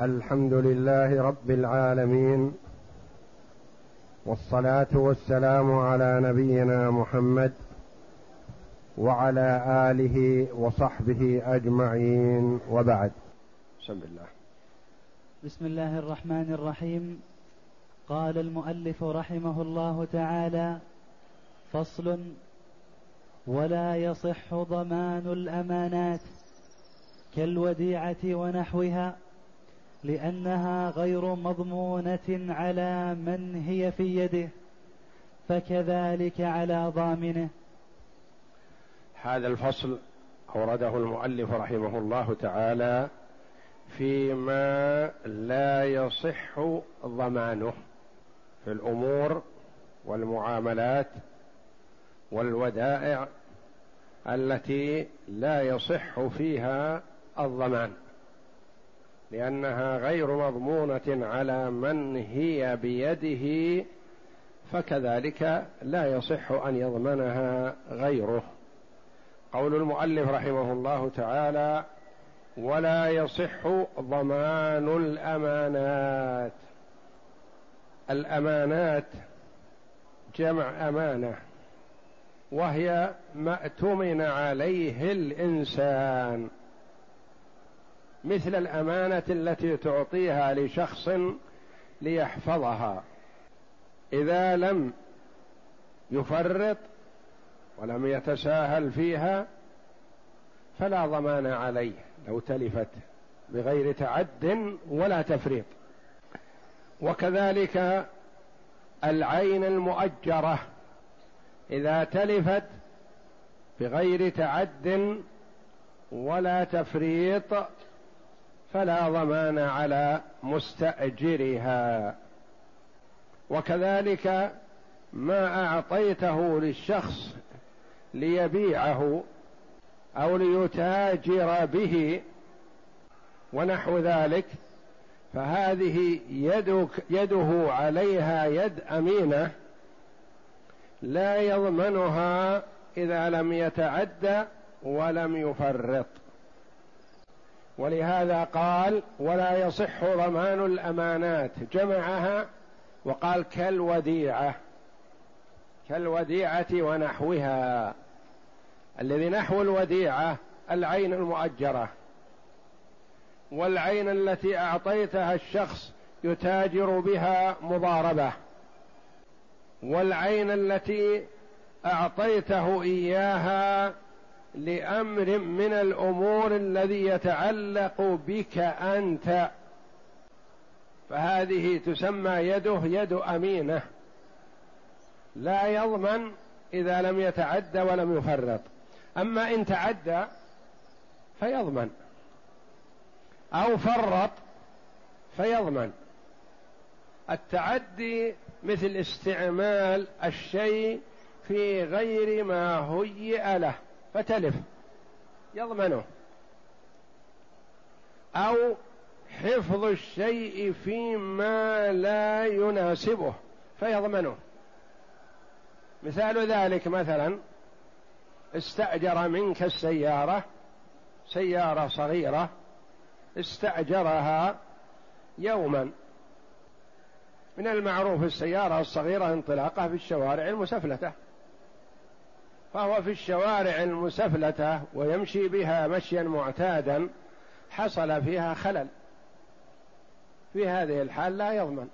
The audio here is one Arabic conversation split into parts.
الحمد لله رب العالمين والصلاة والسلام على نبينا محمد وعلى آله وصحبه أجمعين وبعد. بسم الله. بسم الله الرحمن الرحيم. قال المؤلف رحمه الله تعالى فصل ولا يصح ضمان الأمانات كالوديعة ونحوها. لأنها غير مضمونة على من هي في يده فكذلك على ضامنه. هذا الفصل أورده المؤلف رحمه الله تعالى فيما لا يصح ضمانه في الأمور والمعاملات والودائع التي لا يصح فيها الضمان. لأنها غير مضمونة على من هي بيده فكذلك لا يصح أن يضمنها غيره. قول المؤلف رحمه الله تعالى ولا يصح ضمان الأمانات. الأمانات جمع أمانة وهي ما اؤتمن عليه الإنسان. مثل الأمانة التي تعطيها لشخص ليحفظها. إذا لم يفرط ولم يتساهل فيها فلا ضمان عليه لو تلفت بغير تعد ولا تفريط. وكذلك العين المؤجرة إذا تلفت بغير تعد ولا تفريط فلا ضمان على مستأجرها. وكذلك ما أعطيته للشخص ليبيعه أو ليتاجر به ونحو ذلك فهذه يدك يده عليها يد أمينة لا يضمنها إذا لم يتعد ولم يفرط. ولهذا قال ولا يصح ضمان الأمانات. جمعها وقال كالوديعة كالوديعة ونحوها. الذي نحو الوديعة العين المؤجرة والعين التي أعطيتها الشخص يتاجر بها مضاربة والعين التي أعطيته إياها لأمر من الأمور الذي يتعلق بك أنت. فهذه تسمى يده يد أمينة. لا يضمن إذا لم يتعد ولم يفرط. أما إن تعدى فيضمن. أو فرط فيضمن. التعدي مثل استعمال الشيء في غير ما هيئ له. فتلف. يضمنه. أو حفظ الشيء فيما لا يناسبه فيضمنه. مثال ذلك مثلا استأجر منك السيارة سيارة صغيرة استأجرها يوما. من المعروف السيارة الصغيرة انطلاقها في الشوارع المسفلتة. فهو في الشوارع المسفلتة ويمشي بها مشيا معتادا حصل فيها خلل. في هذه الحال لا يضمن.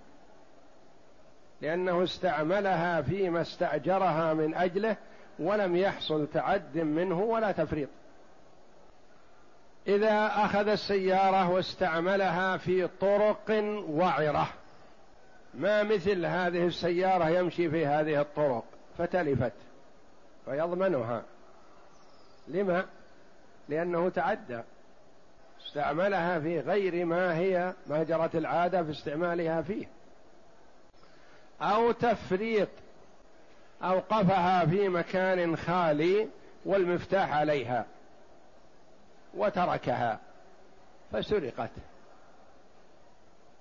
لأنه استعملها فيما استأجرها من أجله ولم يحصل تعد منه ولا تفريط. إذا أخذ السيارة واستعملها في طرق وعرة ما مثل هذه السيارة يمشي في هذه الطرق؟ فتلفت. فيضمنها. لما لأنه تعدى. استعملها في غير ما هي ما جرت العادة في استعمالها فيه. أو تفريط أوقفها في مكان خالي والمفتاح عليها وتركها فسرقت.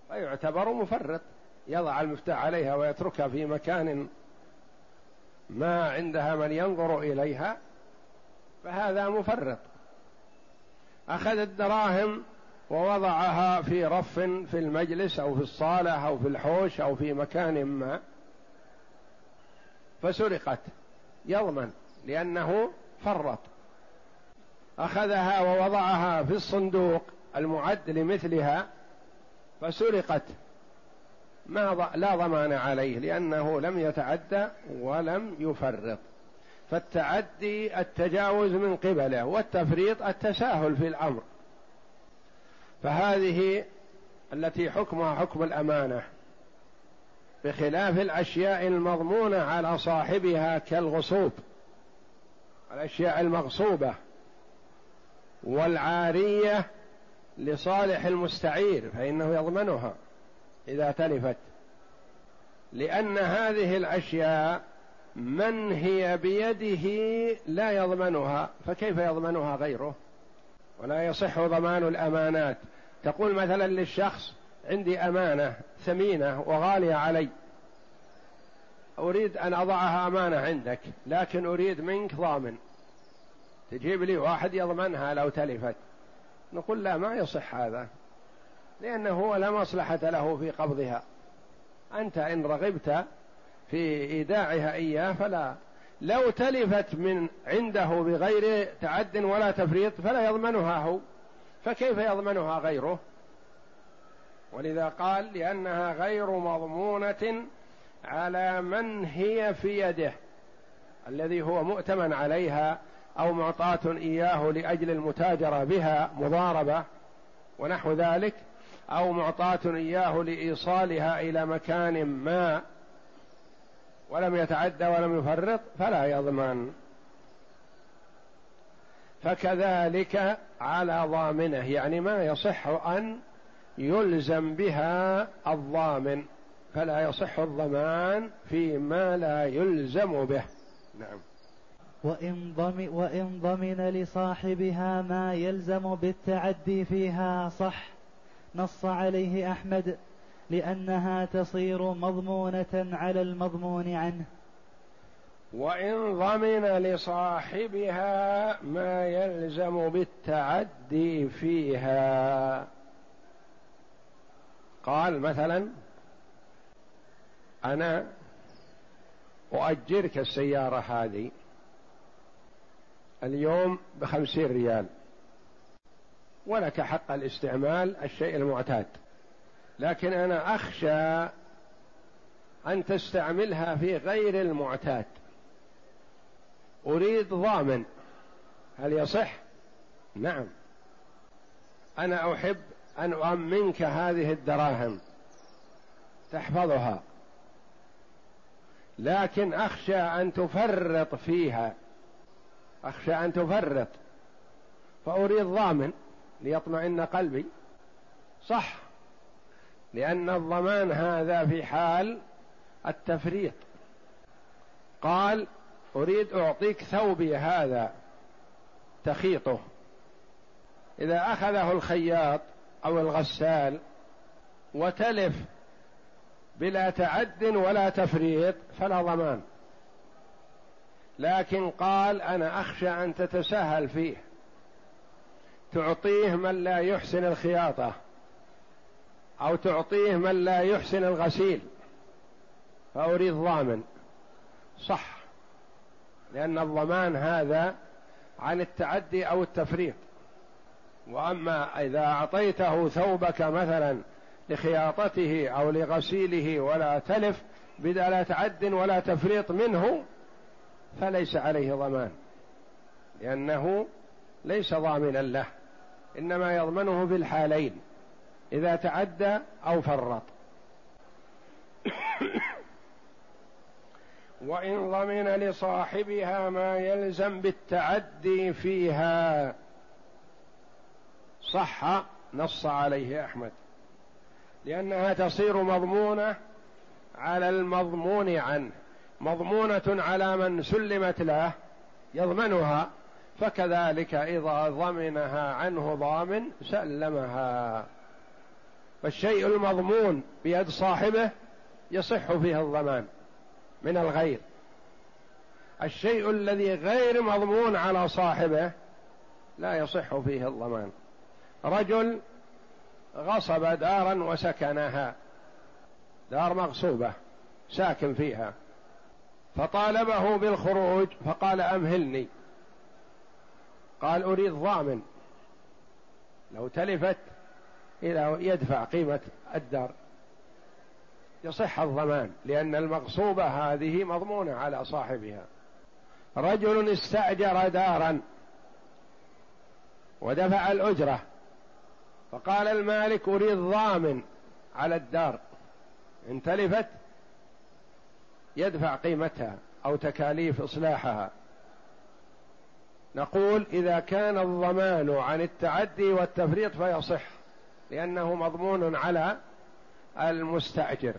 فيعتبر مفرط. يضع المفتاح عليها ويتركها في مكان ما عندها من ينظر إليها فهذا مفرط. أخذ الدراهم ووضعها في رف في المجلس أو في الصالة أو في الحوش أو في مكان ما فسرقت يضمن لأنه فرط. أخذها ووضعها في الصندوق المعد لمثلها فسرقت. ما لا ضمان عليه لأنه لم يتعدى ولم يفرط. فالتعدي التجاوز من قبله والتفريط التساهل في الأمر. فهذه التي حكمها حكم الأمانة بخلاف الأشياء المضمونة على صاحبها كالغصوب الأشياء المغصوبة والعارية لصالح المستعير فإنه يضمنها. إذا تلفت. لأن هذه الأشياء من هي بيده لا يضمنها فكيف يضمنها غيره؟ ولا يصح ضمان الأمانات. تقول مثلا للشخص عندي أمانة ثمينة وغالية علي. أريد أن أضعها أمانة عندك لكن أريد منك ضامن. تجيب لي واحد يضمنها لو تلفت. نقول لا ما يصح هذا. لأنه لا مصلحة له في قبضها. أنت إن رغبت في إيداعها إياه فلا. لو تلفت من عنده بغير تعد ولا تفريط فلا يضمنها هو. فكيف يضمنها غيره؟ ولذا قال لأنها غير مضمونة على من هي في يده. الذي هو مؤتمن عليها أو معطاة إياه لأجل المتاجرة بها مضاربة ونحو ذلك. أو معطاة إياه لإيصالها إلى مكان ما ولم يتعدى ولم يفرط فلا يضمن. فكذلك على ضامنه يعني ما يصح أن يلزم بها الضامن فلا يصح الضمان فيما لا يلزم به. نعم. وإن ضمن, وإن ضمن لصاحبها ما يلزم بالتعدي فيها صح. نص عليه أحمد لأنها تصير مضمونة على المضمون عنه. وإن ضمن لصاحبها ما يلزم بالتعدي فيها. قال مثلا أنا أؤجرك السيارة هذه اليوم بخمسين ريال. ولك حق الاستعمال الشيء المعتاد. لكن أنا أخشى أن تستعملها في غير المعتاد. أريد ضامن. هل يصح؟ نعم. أنا أحب أن أؤمنك هذه الدراهم. تحفظها. لكن أخشى أن تفرط فيها. أخشى أن تفرط. فأريد ضامن. ليطمئن قلبي. صح. لأن الضمان هذا في حال التفريط. قال أريد أعطيك ثوبي هذا تخيطه. إذا أخذه الخياط أو الغسال وتلف بلا تعد ولا تفريط فلا ضمان. لكن قال أنا أخشى أن تتساهل فيه. تعطيه من لا يحسن الخياطة أو تعطيه من لا يحسن الغسيل فأريد ضامن. صح لأن الضمان هذا عن التعدي أو التفريط. وأما إذا أعطيته ثوبك مثلا لخياطته أو لغسيله ولا تلف بلا تعد ولا تفريط منه فليس عليه ضمان لأنه ليس ضامنا له. إنما يضمنه في الحالين إذا تعدى أو فرط. وإن ضمن لصاحبها ما يلزم بالتعدي فيها صح نص عليه أحمد. لأنها تصير مضمونة على المضمون عنه مضمونة على من سلمت له يضمنها فكذلك إذا ضمنها عنه ضامن سلمها. فالشيء المضمون بيد صاحبه يصح فيه الضمان من الغير. الشيء الذي غير مضمون على صاحبه لا يصح فيه الضمان. رجل غصب دارا وسكنها. دار مغصوبة ساكن فيها. فطالبه بالخروج فقال أمهلني. قال أريد ضامن. لو تلفت إلى يدفع قيمة الدار. يصح الضمان لأن المغصوبة هذه مضمونة على صاحبها. رجل استأجر دارا ودفع الأجرة فقال المالك أريد ضامن على الدار. إن تلفت يدفع قيمتها أو تكاليف إصلاحها. نقول إذا كان الضمان عن التعدي والتفريط فيصح لأنه مضمون على المستأجر.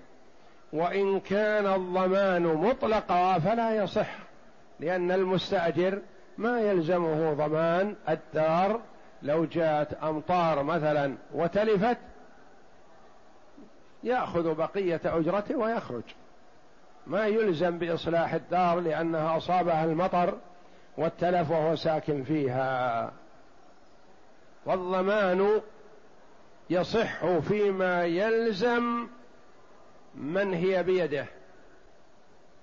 وإن كان الضمان مطلقا فلا يصح لأن المستأجر ما يلزمه ضمان الدار. لو جاءت أمطار مثلا وتلفت يأخذ بقية أجرته ويخرج. ما يلزم بإصلاح الدار لأنها أصابها المطر والتلف وهو ساكن فيها. والضمان يصح فيما يلزم من هي بيده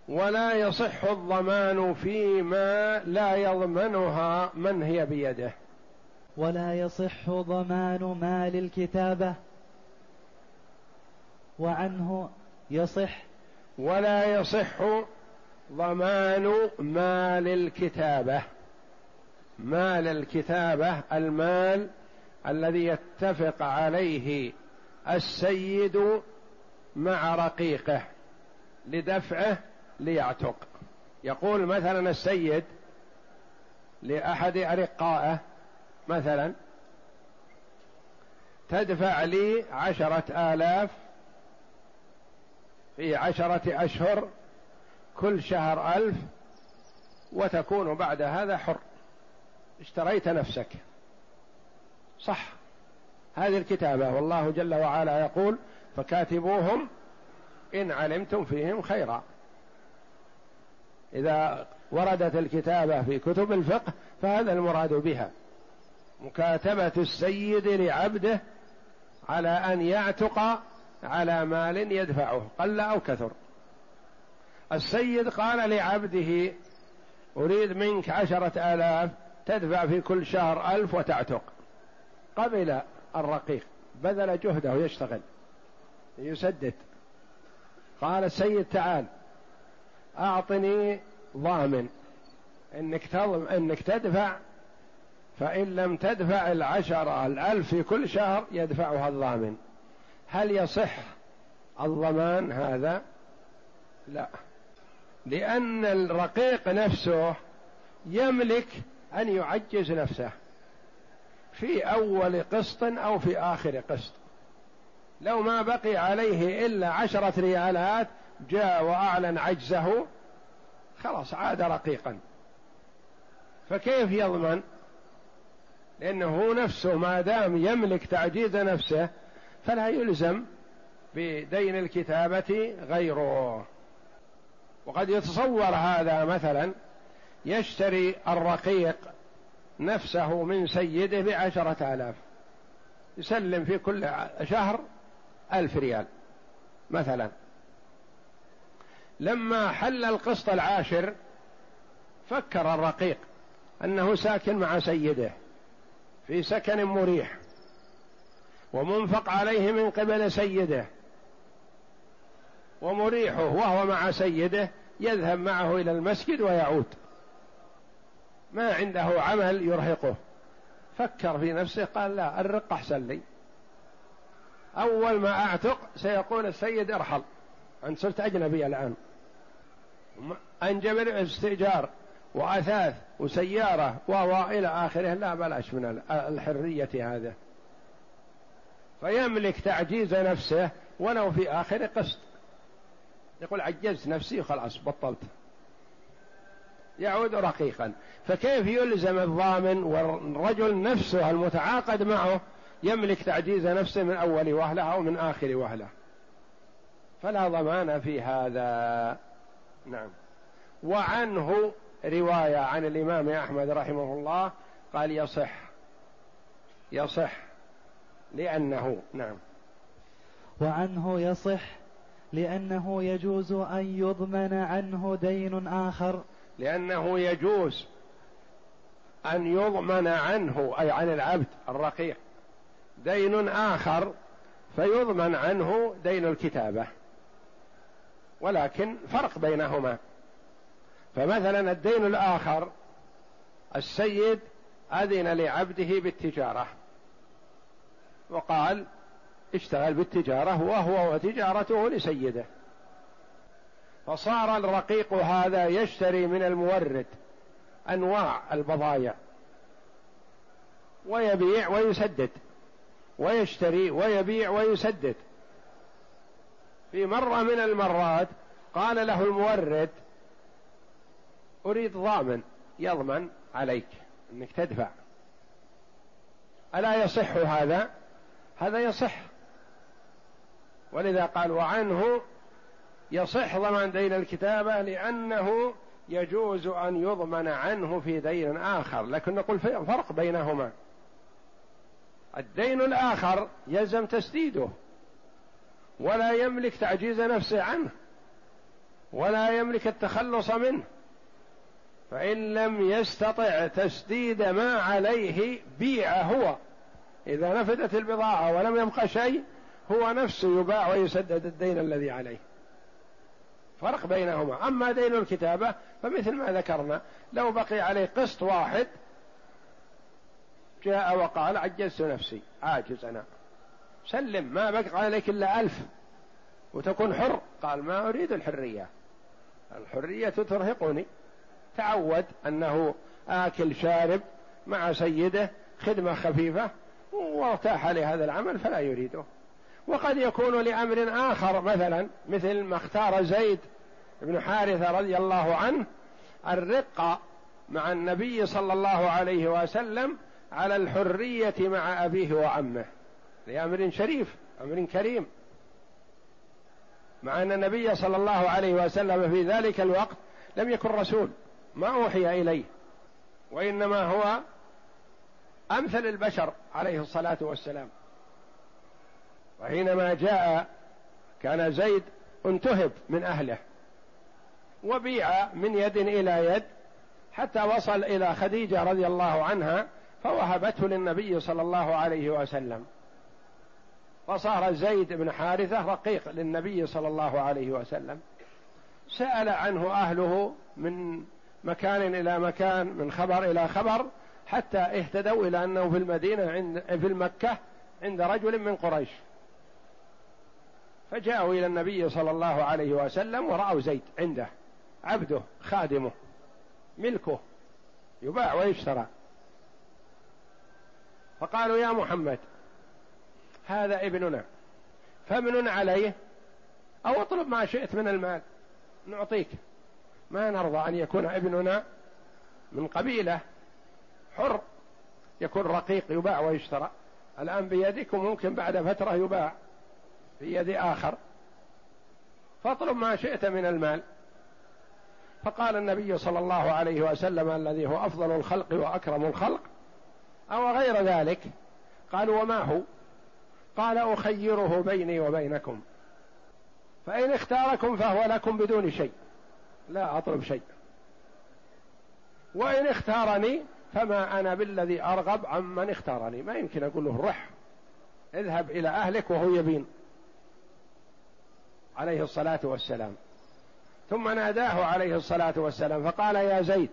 ولا يصح الضمان فيما لا يضمنها من هي بيده. ولا يصح ضمان مال الكتابة وعنه يصح ولا يصح ضمان مال الكتابة. مال الكتابة المال الذي يتفق عليه السيد مع رقيقه لدفعه ليعتق. يقول مثلا السيد لأحد أرقائه مثلا تدفع لي عشرة آلاف في عشرة أشهر كل شهر ألف وتكون بعد هذا حر. اشتريت نفسك. صح. هذه الكتابة. والله جل وعلا يقول فكاتبوهم إن علمتم فيهم خيرا. إذا وردت الكتابة في كتب الفقه فهذا المراد بها. مكاتبة السيد لعبده على أن يعتق على مال يدفعه قل أو كثر. السيد قال لعبده أريد منك عشرة آلاف تدفع في كل شهر ألف وتعتق. قبل الرقيق بذل جهده يشتغل يسدد. قال السيد تعال أعطني ضامن إنك إنك تدفع فإن لم تدفع العشرة الألف في كل شهر يدفعها الضامن. هل يصح الضمان هذا؟ لا. لأن الرقيق نفسه يملك أن يعجز نفسه في أول قسط أو في آخر قسط. لو ما بقي عليه إلا عشرة ريالات جاء وأعلن عجزه خلاص عاد رقيقا. فكيف يضمن؟ لأنه هو نفسه ما دام يملك تعجيز نفسه فلا يلزم بدين الكتابة غيره. وقد يتصور هذا مثلا يشتري الرقيق نفسه من سيده بعشرة آلاف يسلم في كل شهر ألف ريال مثلا. لما حل القسط العاشر فكر الرقيق أنه ساكن مع سيده في سكن مريح ومنفق عليه من قبل سيده. ومريحه وهو مع سيده يذهب معه إلى المسجد ويعود. ما عنده عمل يرهقه. فكر في نفسه قال لا الرق أحسن لي. أول ما أعتق سيقول السيد ارحل. أنت صرت أجنبي الآن. انجبر استئجار وأثاث وسيارة والى آخره. لا بلاش من الحرية هذا. فيملك تعجيز نفسه ولو في آخر قسط. يقول عجزت نفسي خلاص بطلت. يعود رقيقا. فكيف يلزم الضامن والرجل نفسه المتعاقد معه يملك تعجيز نفسه من أول وهلة أو من آخر وهلة؟ فلا ضمان في هذا. نعم. وعنه رواية عن الإمام أحمد رحمه الله قال يصح. يصح. لأنه نعم. وعنه يصح لأنه يجوز أن يضمن عنه دين آخر. لأنه يجوز أن يضمن عنه أي عن العبد الرقيق دين آخر فيضمن عنه دين الكتابة. ولكن فرق بينهما. فمثلا الدين الآخر السيد أذن لعبده بالتجارة وقال اشتغل بالتجارة وهو وتجارته لسيده. فصار الرقيق هذا يشتري من المورد أنواع البضائع ويبيع ويسدد. ويشتري ويبيع ويسدد. في مرة من المرات قال له المورد أريد ضامن يضمن عليك إنك تدفع. ألا يصح هذا؟ هذا يصح. ولذا قال وعنه يصح ضمان دين الكتابة لأنه يجوز أن يضمن عنه في دين آخر لكن نقول فرق بينهما. الدين الآخر يلزم تسديده ولا يملك تعجيز نفسه عنه ولا يملك التخلص منه. فإن لم يستطع تسديد ما عليه بيع هو. إذا نفدت البضاعة ولم يبقى شيء هو نفسه يباع ويسدد الدين الذي عليه. فرق بينهما. أما دين الكتابة فمثل ما ذكرنا لو بقي عليه قسط واحد جاء وقال عجزت نفسي عاجز أنا. سلم ما بقى عليك إلا ألف وتكون حر. قال ما أريد الحرية. الحرية ترهقني تعود أنه آكل شارب مع سيده خدمة خفيفة وارتاح لهذا العمل فلا يريده. وقد يكون لأمر آخر مثلا مثل ما اختار زيد بن حارثة رضي الله عنه الرقة مع النبي صلى الله عليه وسلم على الحرية مع أبيه وعمه لأمر شريف أمر كريم. مع أن النبي صلى الله عليه وسلم في ذلك الوقت لم يكن رسول ما أوحي إليه وإنما هو أمثل البشر عليه الصلاة والسلام. وحينما جاء كان زيد انتهب من أهله وبيع من يد إلى يد حتى وصل إلى خديجة رضي الله عنها فوهبته للنبي صلى الله عليه وسلم. فصار زيد بن حارثة رقيق للنبي صلى الله عليه وسلم. سأل عنه أهله من مكان إلى مكان من خبر إلى خبر حتى اهتدوا إلى أنه في المدينة عند في المكة عند رجل من قريش. فجاءوا إلى النبي صلى الله عليه وسلم ورأوا زيد عنده عبده خادمه ملكه يباع ويشترى. فقالوا يا محمد هذا ابننا فمن عليه أو اطلب ما شئت من المال نعطيك. ما نرضى أن يكون ابننا من قبيلة حر يكون رقيق يباع ويشترى. الآن بيدك وممكن بعد فترة يباع. في يد آخر. فاطلب ما شئت من المال. فقال النبي صلى الله عليه وسلم الذي هو أفضل الخلق وأكرم الخلق أو غير ذلك؟ قالوا وما هو؟ قال أخيره بيني وبينكم. فإن اختاركم فهو لكم بدون شيء. لا أطلب شيء. وإن اختارني فما أنا بالذي أرغب عمن اختارني. ما يمكن أقول له رح اذهب إلى أهلك وهو يبين. عليه الصلاة والسلام. ثم ناداه عليه الصلاة والسلام فقال يا زيد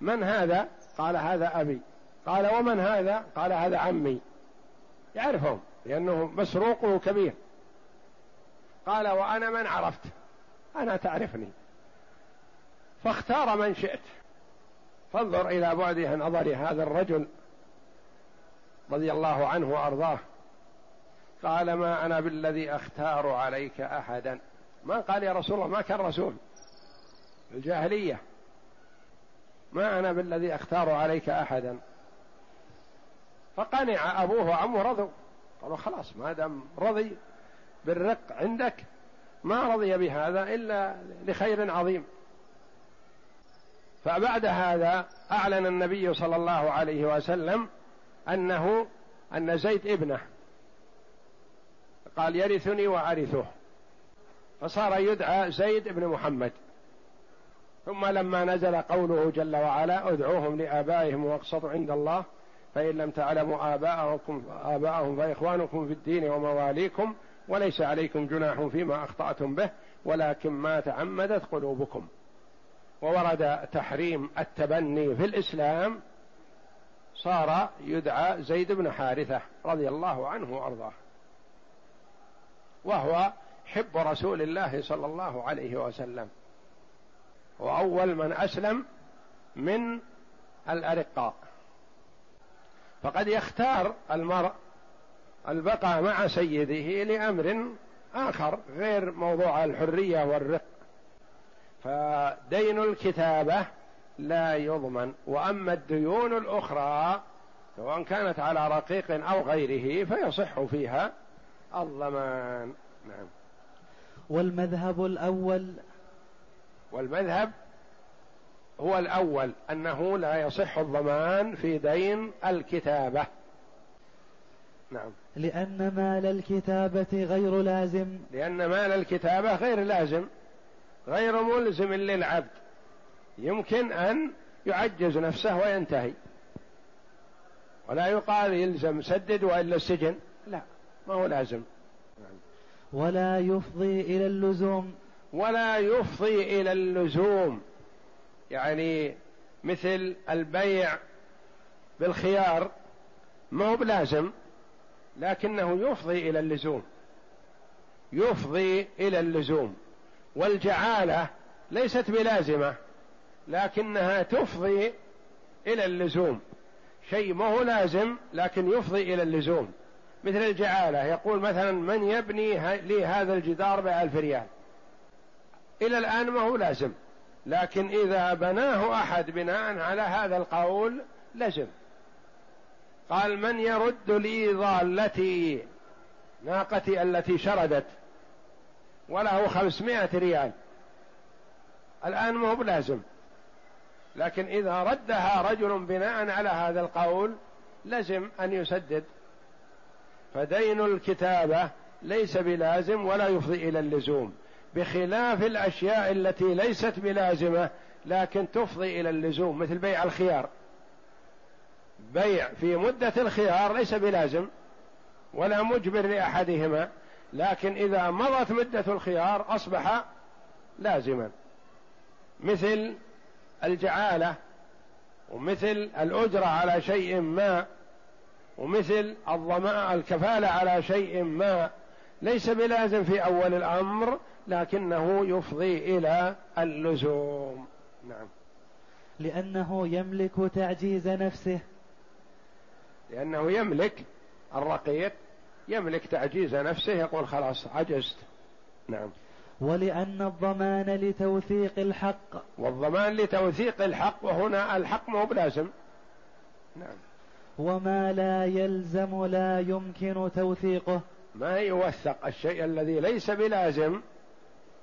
من هذا؟ قال هذا أبي. قال ومن هذا؟ قال هذا عمي. يعرفهم لأنه مسروق كبير. قال وأنا من عرفت؟ أنا تعرفني. فاختار من شئت. فانظر إلى بعده نظر هذا الرجل رضي الله عنه وأرضاه. قال ما أنا بالذي أختار عليك أحدا. ما قال يا رسول الله ما كان رسول. الجاهلية. ما أنا بالذي أختار عليك أحدا. فقنع أبوه وعمه رضوا. قالوا خلاص ما دام رضي بالرق عندك ما رضي بهذا إلا لخير عظيم. فبعد هذا أعلن النبي صلى الله عليه وسلم أنه أن زيد ابنه. قال يرثني وأرثه. فصار يدعى زيد بن محمد. ثم لما نزل قوله جل وعلا ادعوهم لآبائهم واقسطوا عند الله فإن لم تعلموا آباءكم آباءهم فإخوانكم في الدين ومواليكم وليس عليكم جناح فيما أخطأتم به ولكن ما تعمدت قلوبكم. وورد تحريم التبني في الإسلام صار يدعى زيد بن حارثة رضي الله عنه وأرضاه. وهو حب رسول الله صلى الله عليه وسلم. وأول من أسلم من الأرقاء. فقد يختار المرء البقاء مع سيده لأمر آخر غير موضوع الحرية والرق. فدين الكتابة لا يضمن. وأما الديون الأخرى سواء كانت على رقيق أو غيره فيصح فيها الضمان نعم. والمذهب الأول؟ والمذهب هو الأول أنه لا يصح الضمان في دين الكتابة. نعم. لأن مال الكتابة غير لازم. لأن مال الكتابة غير لازم غير ملزم للعبد. يمكن أن يعجز نفسه وينتهي. ولا يقال يلزم سدد وإلا السجن. لا. ما هو لازم؟ ولا يفضي إلى اللزوم. ولا يفضي إلى اللزوم. يعني مثل البيع بالخيار ما هو بلازم لكنه يفضي إلى اللزوم. يفضي إلى اللزوم. والجعالة ليست بلازمة لكنها تفضي إلى اللزوم. شيء ما هو لازم لكن يفضي إلى اللزوم. مثل الجعالة. يقول مثلا من يبني لي هذا الجدار بألف ريال؟ إلى الآن ما هو لازم. لكن إذا بناه أحد بناء على هذا القول لزم قال من يرد لي ضالتي ناقتي التي شردت وله خمسمائة ريال؟ الآن ما هو بلازم. لكن إذا ردها رجل بناء على هذا القول لزم أن يسدد. فدين الكتابة ليس بلازم ولا يفضي إلى اللزوم بخلاف الأشياء التي ليست بلازمة لكن تفضي إلى اللزوم مثل بيع الخيار. بيع في مدة الخيار ليس بلازم ولا مجبر لأحدهما لكن إذا مضت مدة الخيار أصبح لازما. مثل الجعالة ومثل الأجرة على شيء ما ومثل الضماء الكفالة على شيء ما ليس بلازم في أول الأمر لكنه يفضي إلى اللزوم. نعم. لأنه يملك تعجيز نفسه. لأنه يملك الرقيق يملك تعجيز نفسه يقول خلاص عجزت. نعم. ولأن الضمان لتوثيق الحق. والضمان لتوثيق الحق وهنا الحق مو بلازم. نعم. وما لا يلزم لا يمكن توثيقه. ما يوثق الشيء الذي ليس بلازم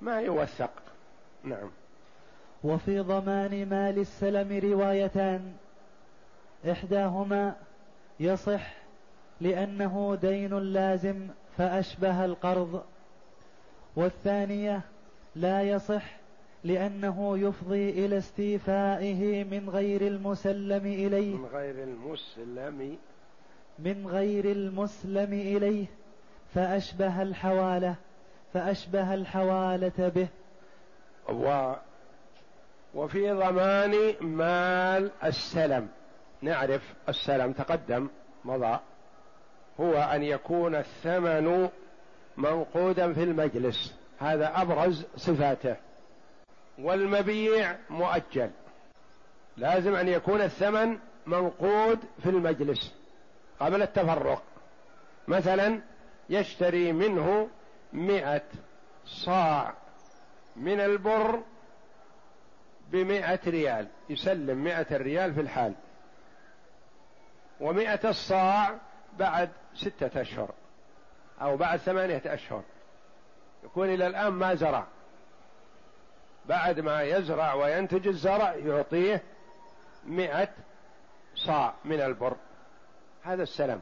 ما يوثق. نعم. وفي ضمان مال السلم روايتان. إحداهما يصح لأنه دين لازم فأشبه القرض والثانية لا يصح لأنه يفضي إلى استيفائه من غير المسلم إليه. من غير المسلم. من غير المسلم إليه. فأشبه الحوالة فأشبه الحوالة به. و وفي ضمان مال السلم. نعرف السلم تقدم مضى. هو أن يكون الثمن منقودا في المجلس. هذا أبرز صفاته. والمبيع مؤجل. لازم أن يكون الثمن منقود في المجلس قبل التفرق. مثلا يشتري منه مئة صاع من البر بمئة ريال يسلم مئة ريال في الحال. ومئة الصاع بعد ستة أشهر أو بعد ثمانية أشهر. يكون إلى الآن ما زرع. بعد ما يزرع وينتج الزرع يعطيه مئة صاع من البر. هذا السلم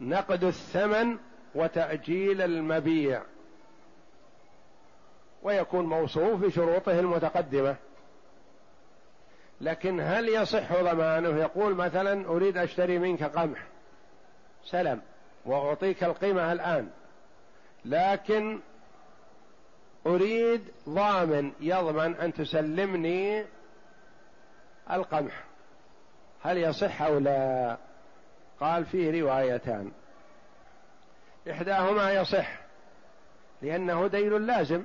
نقد الثمن وتأجيل المبيع. ويكون موصوف بشروطه المتقدمة. لكن هل يصح ضمانه؟ يقول مثلا أريد أشتري منك قمح. سلم وأعطيك القيمة الآن. لكن أريد ضامن يضمن أن تسلمني القمح. هل يصح أو لا؟ قال فيه روايتان. إحداهما يصح لأنه دين لازم.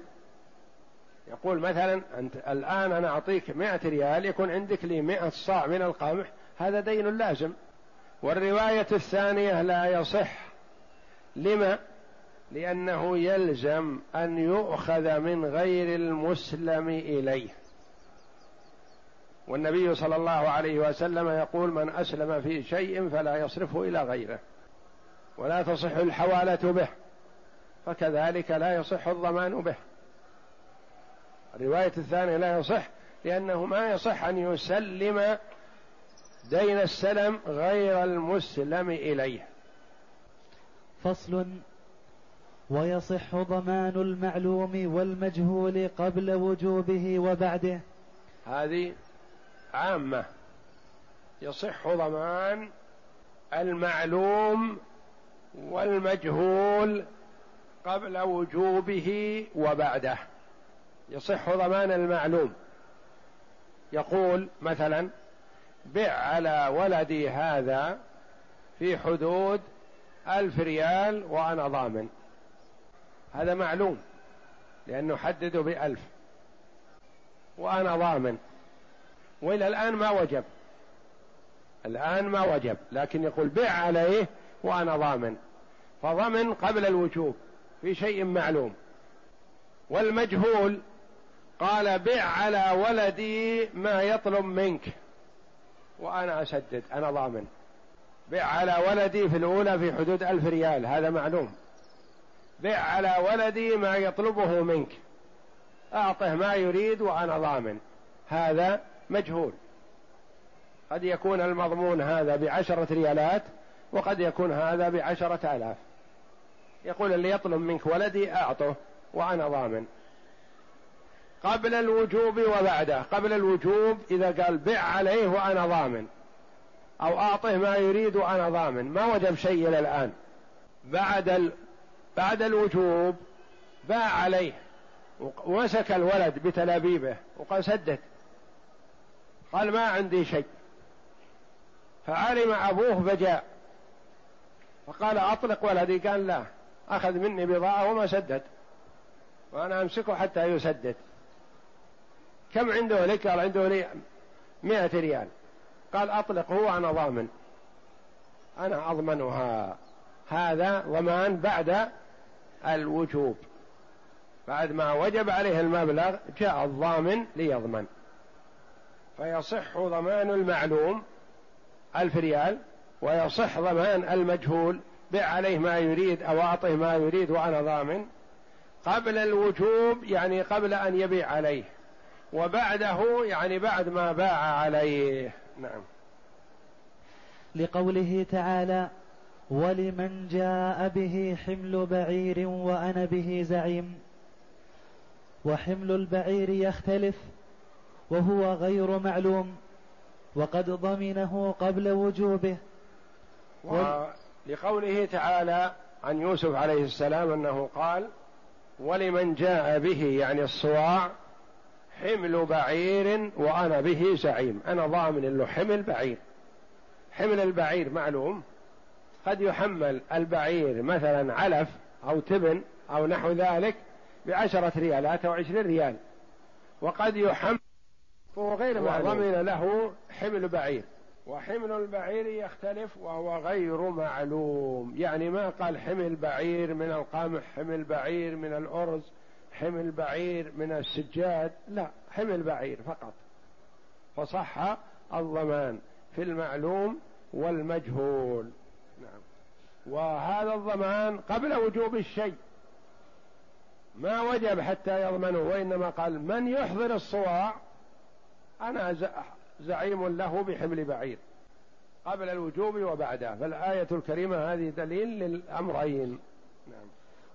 يقول مثلا أنت الآن أنا أعطيك مائة ريال يكون عندك لي مائة صاع من القمح هذا دين لازم. والرواية الثانية لا يصح. لما؟ لأنه يلزم أن يؤخذ من غير المسلم إليه. والنبي صلى الله عليه وسلم يقول من أسلم في شيء فلا يصرفه إلى غيره ولا تصح الحوالة به فكذلك لا يصح الضمان به. الرواية الثانية لا يصح لأنه ما يصح أن يسلم دين السلم غير المسلم إليه. فصل ويصح ضمان المعلوم والمجهول قبل وجوبه وبعده. هذه عامة. يصح ضمان المعلوم والمجهول قبل وجوبه وبعده. يصح ضمان المعلوم. يقول مثلا بع على ولدي هذا في حدود ألف ريال وأنا ضامن. هذا معلوم لأنه حدده بألف. وأنا ضامن. وإلى الآن ما وجب. الآن ما وجب لكن يقول بع عليه وأنا ضامن. فضمن قبل الوجوب في شيء معلوم. والمجهول قال بع على ولدي ما يطلب منك. وأنا أسدد أنا ضامن. بع على ولدي في الأولى في حدود ألف ريال هذا معلوم. بع على ولدي ما يطلبه منك. أعطه ما يريد وأنا ضامن. هذا مجهول. قد يكون المضمون هذا بعشرة ريالات وقد يكون هذا بعشرة آلاف. يقول اللي يطلب منك ولدي أعطه وأنا ضامن. قبل الوجوب وبعده. قبل الوجوب إذا قال بع عليه وأنا ضامن. أو أعطه ما يريد وأنا ضامن. ما وجب شيء إلى الآن. بعد. بعد الوجوب باع عليه ومسك الولد بتلابيبه وقال سدد. قال ما عندي شيء. فعلم أبوه فجاء. فقال أطلق ولدي. قال لا أخذ مني بضاعة وما سدد. وأنا أمسكه حتى يسدد. كم عنده لك قال عنده لي مئة ريال. قال أطلق هو أنا ضامن. أنا أضمنها. هذا ضمان بعد الوجوب. بعد ما وجب عليه المبلغ جاء الضامن ليضمن. فيصح ضمان المعلوم ألف ريال ويصح ضمان المجهول بع عليه ما يريد أو أعطه ما يريد وأنا ضامن. قبل الوجوب يعني قبل أن يبيع عليه. وبعده يعني بعد ما باع عليه. نعم. لقوله تعالى ولمن جاء به حمل بعير وأنا به زعيم. وحمل البعير يختلف وهو غير معلوم وقد ضمنه قبل وجوبه. ولقوله تعالى عن يوسف عليه السلام أنه قال ولمن جاء به يعني الصواع حمل بعير وأنا به زعيم. أنا ضامن له حمل بعير. حمل البعير معلوم قد يحمل البعير مثلا علف أو تبن أو نحو ذلك بعشرة ريالات أو عشرين ريال. وقد يحمل وهو غير معلوم ضمن له حمل بعير وحمل البعير يختلف وهو غير معلوم. يعني ما قال حمل بعير من القمح حمل بعير من الأرز حمل بعير من السجاد. لا حمل بعير فقط. فصح الضمان في المعلوم والمجهول. وهذا الضمان قبل وجوب الشيء. ما وجب حتى يضمنه وإنما قال من يحضر الصواع أنا زعيم له بحمل بعير. قبل الوجوب وبعده فالآية الكريمة هذه دليل للأمرين. نعم.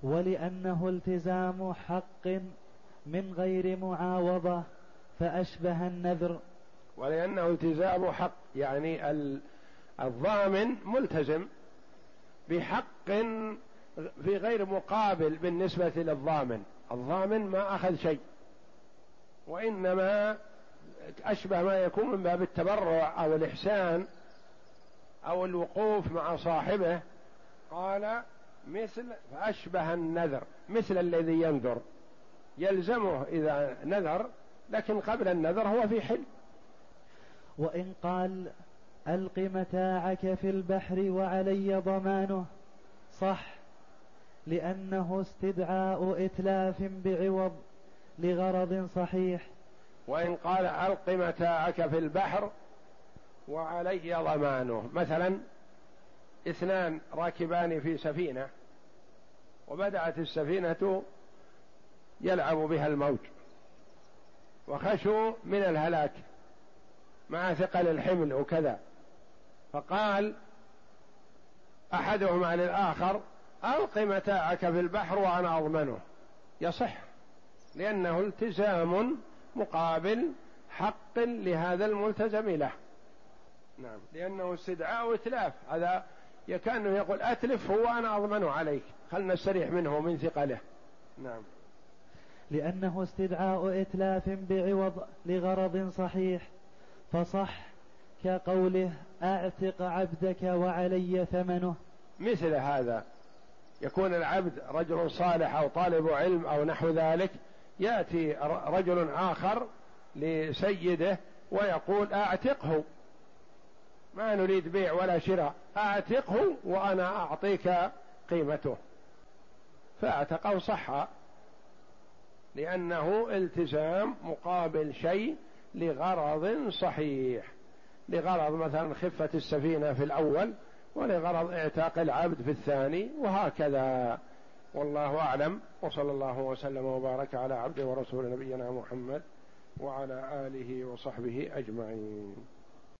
ولأنه التزام حق من غير معاوضة فأشبه النذر. ولأنه التزام حق يعني الضامن ملتزم. بحق في غير مقابل بالنسبة للضامن. الضامن ما أخذ شيء وإنما أشبه ما يكون من باب التبرع أو الإحسان أو الوقوف مع صاحبه. قال مثل فأشبه النذر مثل الذي ينذر يلزمه إذا نذر لكن قبل النذر هو في حل. وإن قال ألق متاعك في البحر وعلي ضمانه. صح لأنه استدعاء إتلاف بعوض لغرض صحيح. وإن قال ألق متاعك في البحر وعلي ضمانه. مثلا اثنان راكبان في سفينة وبدأت السفينة يلعب بها الموج وخشوا من الهلاك مع ثقل الحمل وكذا. فقال احدهما للاخر ألق متاعك في البحر وأنا أضمنه. يصح لأنه التزام مقابل حق لهذا الملتزم له. نعم لأنه استدعاء اتلاف هذا كانه يقول أتلف هو أنا أضمنه عليك. خلنا نستريح منه ومن ثقله. نعم. لأنه استدعاء إتلاف بعوض لغرض صحيح فصح كقوله أعتق عبدك وعلي ثمنه. مثل هذا. يكون العبد رجل صالح أو طالب علم أو نحو ذلك يأتي رجل آخر لسيده ويقول أعتقه. ما نريد بيع ولا شراء أعتقه وأنا أعطيك قيمته. فأعتقه صح لأنه التزام مقابل شيء لغرض صحيح. لغرض مثلا خفة السفينة في الأول ولغرض إعتاق العبد في الثاني وهكذا. والله أعلم. وصلى الله وسلم وبارك على عبد ورسول نبينا محمد وعلى آله وصحبه أجمعين.